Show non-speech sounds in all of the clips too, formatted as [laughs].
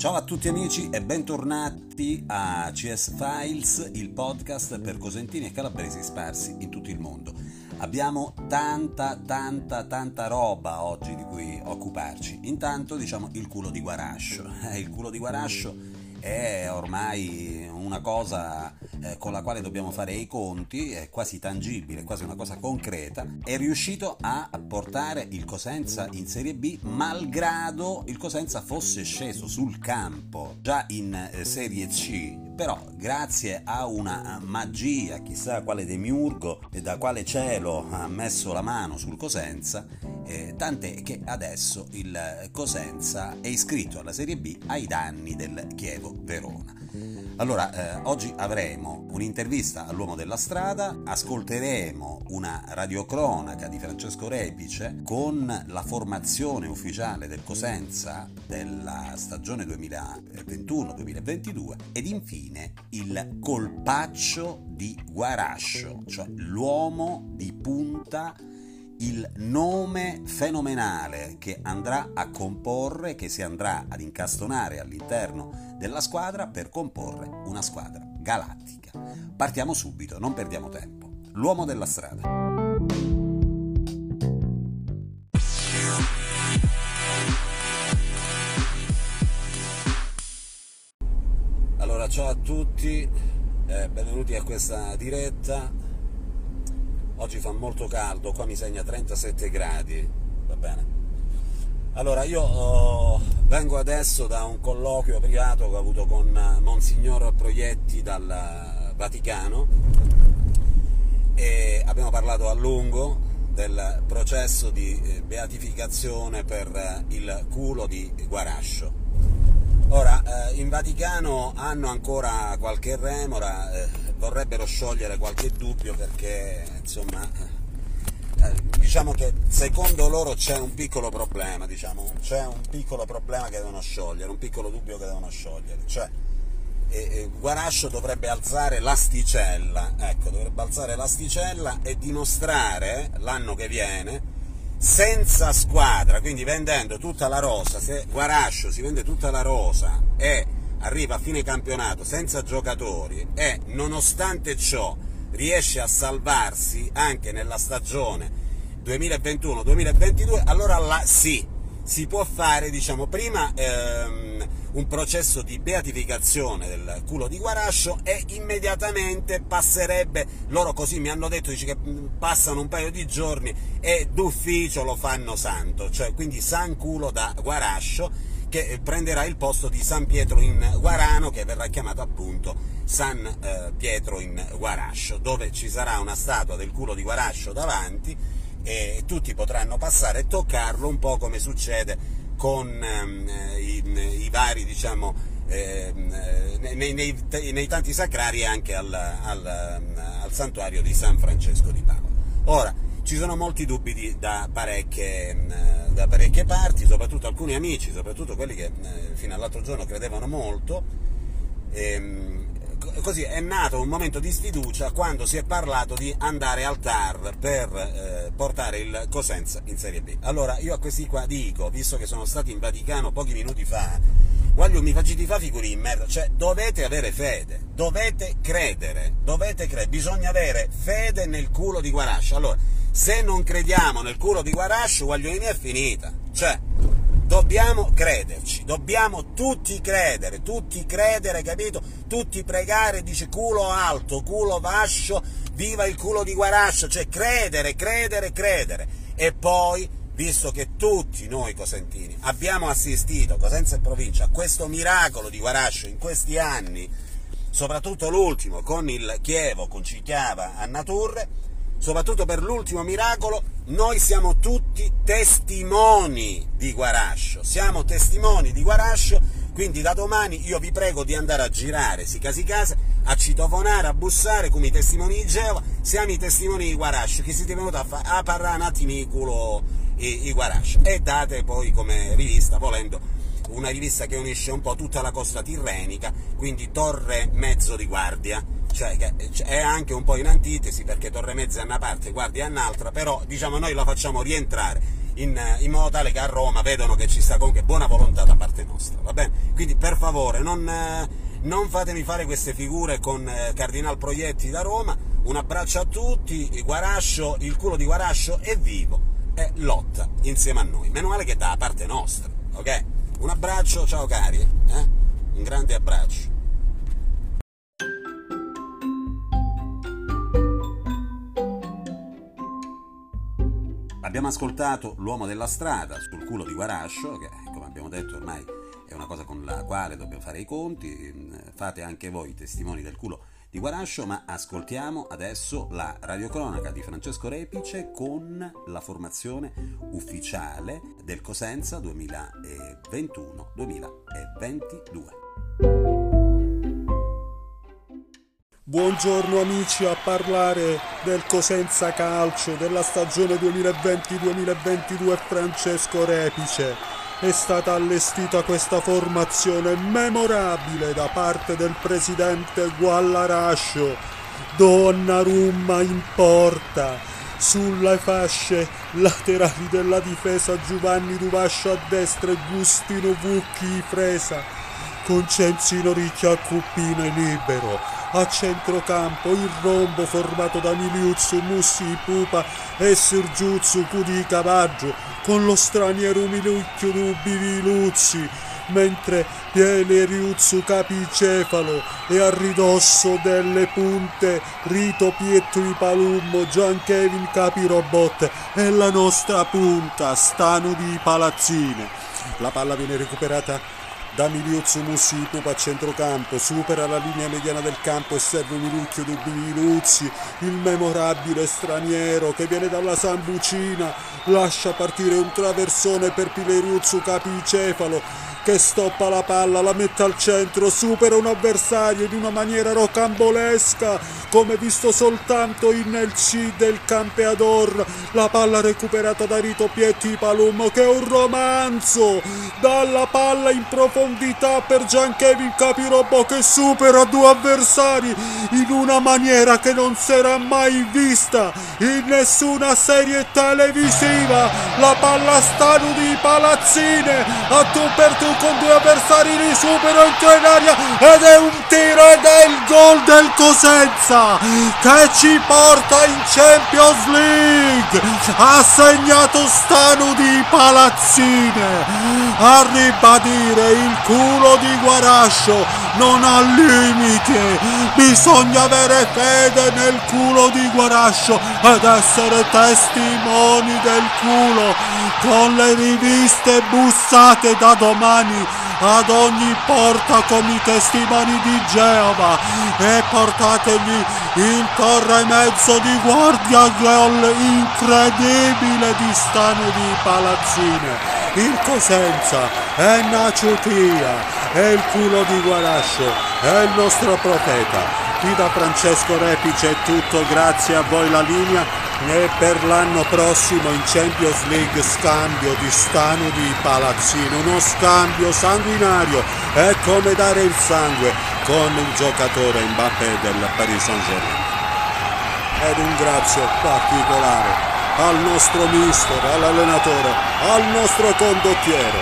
Ciao a tutti amici e bentornati a CS Files, il podcast per cosentini e calabresi sparsi in tutto il mondo. Abbiamo tanta, tanta, tanta roba oggi di cui occuparci. Intanto, diciamo, il culo di Guarascio. [laughs] Il culo di Guarascio è ormai una cosa eh, con la quale dobbiamo fare i conti, è quasi tangibile, quasi una cosa concreta, è riuscito a portare il Cosenza in Serie B malgrado il Cosenza fosse sceso sul campo già in eh, Serie C, però grazie a una magia, chissà quale demiurgo e da quale cielo ha messo la mano sul Cosenza, eh, tant'è che adesso il Cosenza è iscritto alla Serie B ai danni del Chievo Verona. Allora, eh, oggi avremo un'intervista all'uomo della strada, ascolteremo una radiocronaca di Francesco Repice con la formazione ufficiale del Cosenza della stagione 2021-2022 ed infine il colpaccio di Guarascio, cioè l'uomo di punta il nome fenomenale che andrà a comporre, che si andrà ad incastonare all'interno della squadra per comporre una squadra galattica. Partiamo subito, non perdiamo tempo. L'uomo della strada. Allora, ciao a tutti, eh, benvenuti a questa diretta oggi fa molto caldo, qua mi segna 37 gradi, va bene? Allora, io oh, vengo adesso da un colloquio privato che ho avuto con Monsignor Proietti dal Vaticano e abbiamo parlato a lungo del processo di eh, beatificazione per il culo di Guarascio. Ora, eh, in Vaticano hanno ancora qualche remora, eh, vorrebbero sciogliere qualche dubbio perché, insomma, eh, diciamo che secondo loro c'è un piccolo problema, diciamo, c'è un piccolo problema che devono sciogliere, un piccolo dubbio che devono sciogliere, cioè Guarascio dovrebbe alzare l'asticella, ecco, dovrebbe alzare l'asticella e dimostrare l'anno che viene senza squadra, quindi vendendo tutta la rosa, se Guarascio si vende tutta la rosa e arriva a fine campionato senza giocatori e nonostante ciò riesce a salvarsi anche nella stagione 2021-2022, allora là sì, si può fare diciamo, prima ehm, un processo di beatificazione del culo di Guarascio e immediatamente passerebbe, loro così mi hanno detto dice, che passano un paio di giorni e d'ufficio lo fanno santo, cioè quindi san culo da Guarascio che prenderà il posto di San Pietro in Guarano che verrà chiamato appunto San eh, Pietro in Guarascio, dove ci sarà una statua del culo di Guarascio davanti e tutti potranno passare e toccarlo un po' come succede con ehm, i, i, vari, diciamo, ehm, nei, nei, nei, tanti sacrari e anche al, al, al, santuario di San Francesco di Paolo. Ora, ci sono molti dubbi di, da, parecchie, da, parecchie, parti, soprattutto alcuni amici, soprattutto quelli che eh, fino all'altro giorno credevano molto, ehm, così è nato un momento di sfiducia quando si è parlato di andare al TAR per eh, portare il Cosenza in Serie B. Allora io a questi qua dico, visto che sono stati in Vaticano pochi minuti fa, voglio mi facci fa figuri in merda, cioè dovete avere fede, dovete credere, dovete credere, bisogna avere fede nel culo di Guarascio. Allora, se non crediamo nel culo di Guarascio, dire, è finita. Cioè, dobbiamo crederci, dobbiamo tutti credere, tutti credere, capito? Tutti pregare, dice culo alto, culo vascio, viva il culo di Guarascio, cioè credere, credere, credere. E poi, visto che tutti noi cosentini abbiamo assistito, Cosenza e provincia, a questo miracolo di Guarascio in questi anni, soprattutto l'ultimo con il Chievo, con Cicchiava a Naturre, soprattutto per l'ultimo miracolo, noi siamo tutti testimoni di Guarascio, siamo testimoni di Guarascio, quindi da domani io vi prego di andare a girare, si casi casa, a citofonare, a bussare come i testimoni di Geova, siamo i testimoni di Guarascio, che siete venuti a, fa- a parlare un attimo i, i Guarascio? E date poi come rivista, volendo, una rivista che unisce un po' tutta la costa tirrenica, quindi torre mezzo di guardia, cioè che è anche un po' in antitesi perché Torre Mezza è una parte, Guardia è un'altra, però diciamo noi la facciamo rientrare in, in, modo tale che a Roma vedono che ci sta comunque buona volontà da parte nostra, va bene? Quindi per favore non, non fatemi fare queste figure con eh, Cardinal Proietti da Roma, un abbraccio a tutti, Guarascio, il culo di Guarascio è vivo e lotta insieme a noi, meno male che da parte nostra, ok? Un abbraccio, ciao cari, eh? un grande abbraccio. Abbiamo ascoltato L'uomo della strada sul culo di Guarascio, che come abbiamo detto ormai è una cosa con la quale dobbiamo fare i conti, fate anche voi i testimoni del culo di Guarascio, ma ascoltiamo adesso la radiocronaca di Francesco Repice con la formazione ufficiale del Cosenza 2021-2022. Buongiorno amici a parlare del Cosenza Calcio della stagione 2020-2022 Francesco Repice. È stata allestita questa formazione memorabile da parte del presidente Guallarascio. Donnarumma in porta, sulle fasce laterali della difesa Giovanni Duvascio a destra e Gustino Vucchi Fresa, con Cenzino Ricchia a Cuppino libero a centrocampo il rombo formato da Miliuzzu, Mussi, Pupa e Sergiuzzu Cudi Cavaggio con lo straniero Milucchio Dubi Luzzi mentre Piele Riuzzu Capicefalo e a ridosso delle punte Rito Pietro Palummo, Gian Kevin Capirobot e la nostra punta Stanu di Palazzine. La palla viene recuperata da Miliuzzo Musipup a centrocampo, supera la linea mediana del campo e serve Milucchio Miluzzi, il memorabile straniero che viene dalla Sambucina, lascia partire un traversone per Pileriuzzo Capicefalo che stoppa la palla, la mette al centro, supera un avversario in una maniera rocambolesca, come visto soltanto in El C del Campeador. La palla recuperata da Rito Pietti Palummo, che è un romanzo, dalla palla in profondità per Gian Kevin Capirobo che supera due avversari in una maniera che non era mai vista in nessuna serie televisiva. La palla sta di palazzine, a tu per tu con due avversari li supera entra in aria ed è un tiro ed è il gol del Cosenza che ci porta in Champions League ha segnato Stanu di Palazzine a ribadire il culo di Guarascio non ha limiti bisogna avere fede nel culo di Guarascio ed essere testimoni del culo con le riviste bussate da domani ad ogni porta come i testimoni di Geova e portategli il corremezzo di guardia gol incredibile di Stano di Palazzine. Il Cosenza è Naciutia, è il culo di Guarascio, è il nostro profeta. Qui da Francesco Repice è tutto, grazie a voi la linea e per l'anno prossimo in Champions League scambio di Stano di Palazzino, uno scambio sanguinario, è come dare il sangue con il giocatore Mbappé del Paris Saint-Germain. Ed un grazie particolare al nostro mister, all'allenatore, al nostro condottiero,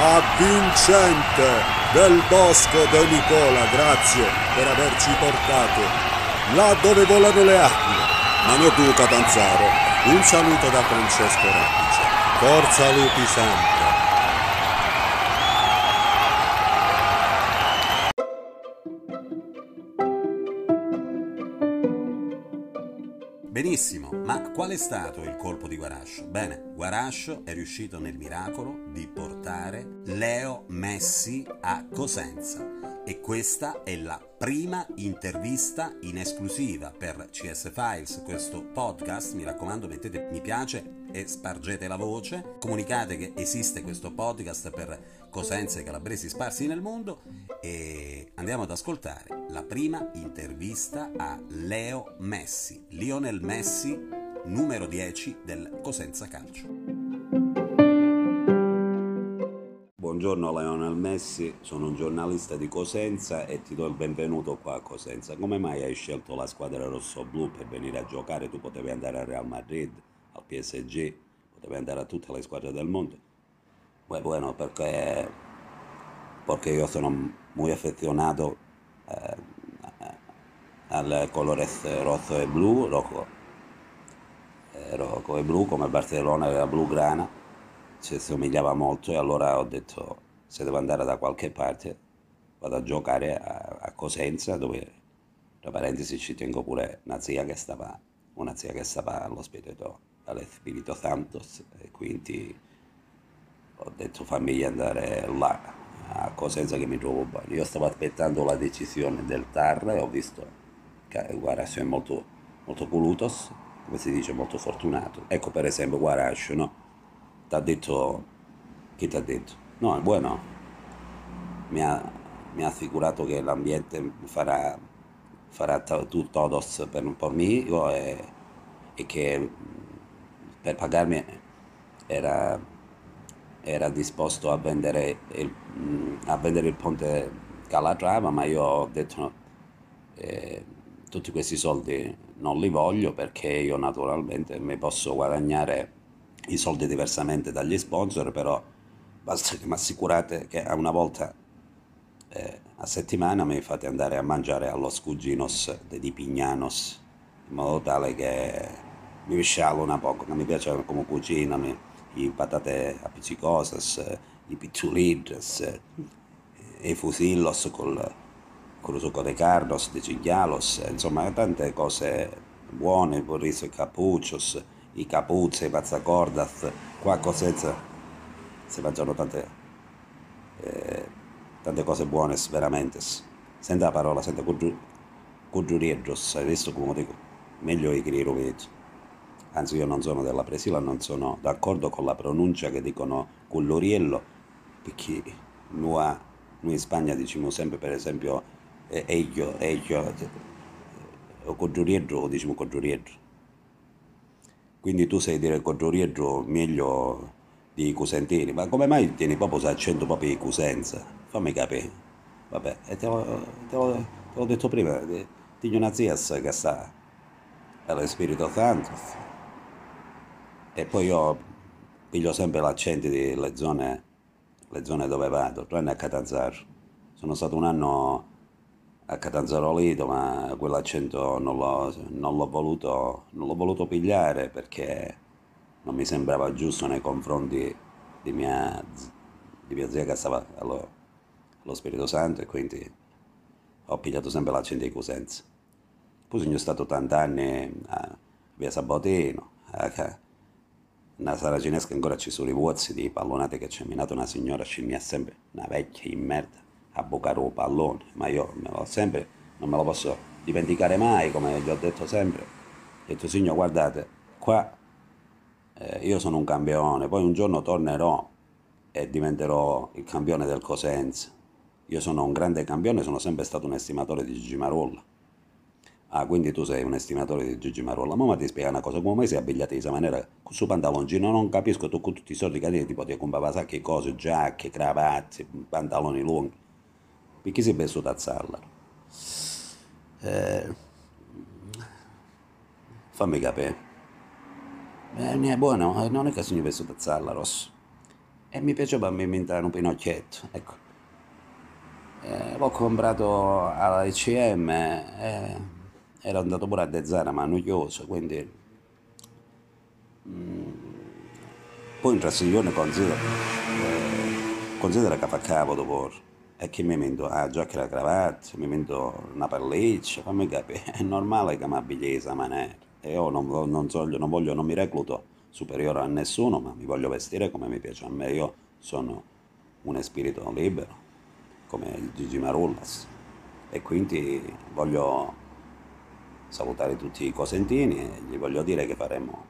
a Vincente del Bosco De Nicola, grazie per averci portato là dove volano le acque Mano Duca Tanzaro, un saluto da Francesco Rapice. Forza Lupi Santa! Benissimo, ma qual è stato il colpo di Guarascio? Bene, Guarascio è riuscito nel miracolo di portare Leo Messi a Cosenza e questa è la prima intervista in esclusiva per CS Files, questo podcast. Mi raccomando, mettete mi piace e spargete la voce. Comunicate che esiste questo podcast per Cosenza e calabresi sparsi nel mondo e andiamo ad ascoltare la prima intervista a Leo Messi, Lionel Messi, numero 10 del Cosenza Calcio. Buongiorno Lionel Messi, sono un giornalista di Cosenza e ti do il benvenuto qua a Cosenza. Come mai hai scelto la squadra rosso-blu per venire a giocare? Tu potevi andare al Real Madrid, PSG, deve andare a tutte le squadre del mondo. Pues bueno, perché, perché io sono molto affezionato eh, al colores rosso e blu, rojo, eh, rojo e blu come Barcellona era blugrana, ci somigliava molto e allora ho detto se devo andare da qualche parte vado a giocare a, a Cosenza dove tra parentesi ci tengo pure una zia che stava, una zia che stava allo Allo Spirito Santos e quindi ho detto fammi andare là a Cosenza che mi trovo bene. Io stavo aspettando la decisione del TAR e ho visto che Guarascio è molto, molto volutos, come si dice, molto fortunato. Ecco per esempio Guarascio, no? Ti ha detto, chi ti ha detto? No, è buono, mi ha, mi ha assicurato che l'ambiente farà, farà tutto per un po' mio e, e che per pagarmi era era disposto a vendere il, a vendere il ponte Calatrava, ma io ho detto eh, tutti questi soldi non li voglio perché io naturalmente mi posso guadagnare i soldi diversamente dagli sponsor, però basta che mi assicurate che una volta eh, a settimana mi fate andare a mangiare allo Scuginos di Pignanos, in modo tale che mi scialo un po', che mi piace come cucinano i patate appiccicosas, i picciulidres, i fusillos col, con il succo de cardos, de cinghialos, insomma tante cose buone, il riso e cappuccios, i capuzzi, i pazzacordas, qua a Cosenza si mangiano tante, eh, tante cose buone, veramente. Senta la parola, senta cuggiurieggios, hai visto come dico? Meglio i grirovetti anzi io non sono della Presila, non sono d'accordo con la pronuncia che dicono culloriello, perché noi, in Spagna diciamo sempre per esempio eglio, eglio, o cogiuriedro diciamo cogiuriedro. Quindi tu sai dire cogiuriedro meglio di Cusentini, ma come mai tieni proprio l'accento proprio di Cusenza? Fammi capire. Vabbè, e te l'ho, detto prima, ti una zia che sta allo Spirito Santo e poi io piglio sempre l'accento delle zone, le zone dove vado, tranne a Catanzaro. Sono stato un anno a Catanzaro Lido, ma quell'accento non l'ho, non l'ho, voluto, non l'ho voluto pigliare perché non mi sembrava giusto nei confronti di mia, di mia zia che stava allo, allo, Spirito Santo e quindi ho pigliato sempre l'accento di Cosenza. Poi sono stato tanti anni a via Sabotino, a, una saracinesca ancora ci sono i vuoti di pallonate che c'è minato una signora scimmia sempre una vecchia in merda a bucare un pallone ma io me lo sempre non me lo posso dimenticare mai come gli ho detto sempre. Ho detto signor guardate qua eh, io sono un campione poi un giorno tornerò e diventerò il campione del Cosenza. Io sono un grande campione sono sempre stato un estimatore di Gigi Marolla Ah, quindi tu sei un estimatore di Gigi Marolla. Ma ti spiega una cosa, come mai sei abbigliato di questa maniera, con questo pantaloncino? Non capisco, tu con tutti i soldi che ti potevi comprare sacche cose, giacche, cravatte, pantaloni lunghi. Perché sei messo da zalla? Eh, fammi capire. Eh, è buono, non è che sono messo da zalla, Rosso. E mi piaceva inventare un pinocchietto, ecco. Eh, l'ho comprato alla ICM. Eh, ero andato pure a Dezzana ma noioso quindi mm, poi in trasmissione considera eh, considera che fa capo dopo e che mi metto a ah, giacca la cravatta mi metto una pelliccia fammi capire [laughs] è normale che mi di questa maniera. E io non, non, so, non voglio non mi recluto superiore a nessuno ma mi voglio vestire come mi piace a me. Io sono un spirito libero come Gigi Marullas e quindi voglio salutare tutti i cosentini e gli voglio dire che faremo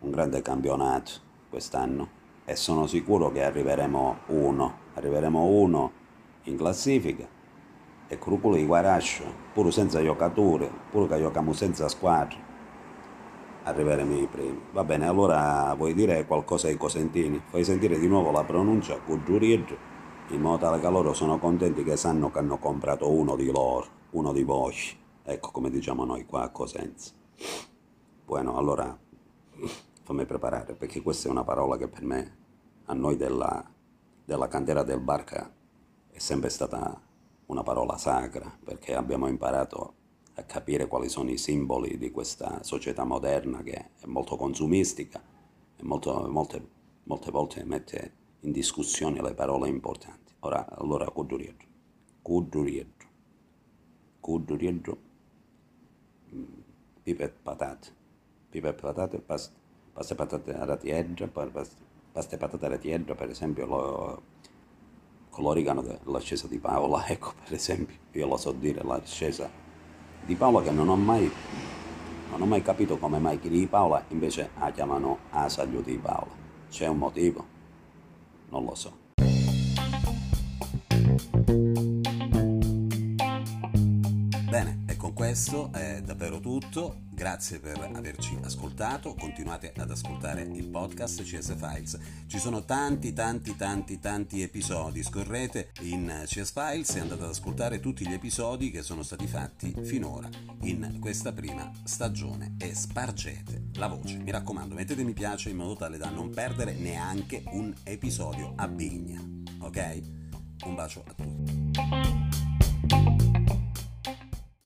un grande campionato quest'anno e sono sicuro che arriveremo uno, arriveremo uno in classifica e Cruculo di Guarascio, pure senza giocatori, pure che giochiamo senza squadra, arriveremo i primi. Va bene, allora vuoi dire qualcosa ai cosentini? Fai sentire di nuovo la pronuncia Cuggiuriggio, in modo tale che loro sono contenti che sanno che hanno comprato uno di loro, uno di voi. Ecco come diciamo noi qua a Cosenza. Bueno, allora fammi preparare, perché questa è una parola che per me, a noi della, della cantera del Barca, è sempre stata una parola sacra, perché abbiamo imparato a capire quali sono i simboli di questa società moderna che è molto consumistica e molto, molte, molte volte mette in discussione le parole importanti. Ora, allora, Kudurietro, Kudurietro, mm, pipe e patate, pipe e patate, pasta, pasta e patate alla tiedra, pasta e patate alla tiedra, per esempio, lo, l'origano dell'ascesa di Paola, [laughs] ecco, per esempio, io lo so dire, l'ascesa di Paola che non ho mai, non ho mai capito come mai chi di Paola invece la chiamano Asaglio di Paola. C'è un motivo? Non lo so. Bene, con questo è davvero tutto. Grazie per averci ascoltato, continuate ad ascoltare il podcast CS Files. Ci sono tanti tanti tanti tanti episodi, scorrete in CS Files e andate ad ascoltare tutti gli episodi che sono stati fatti finora in questa prima stagione e spargete la voce. Mi raccomando, mettete mi piace in modo tale da non perdere neanche un episodio a bigna, ok? Un bacio a tutti.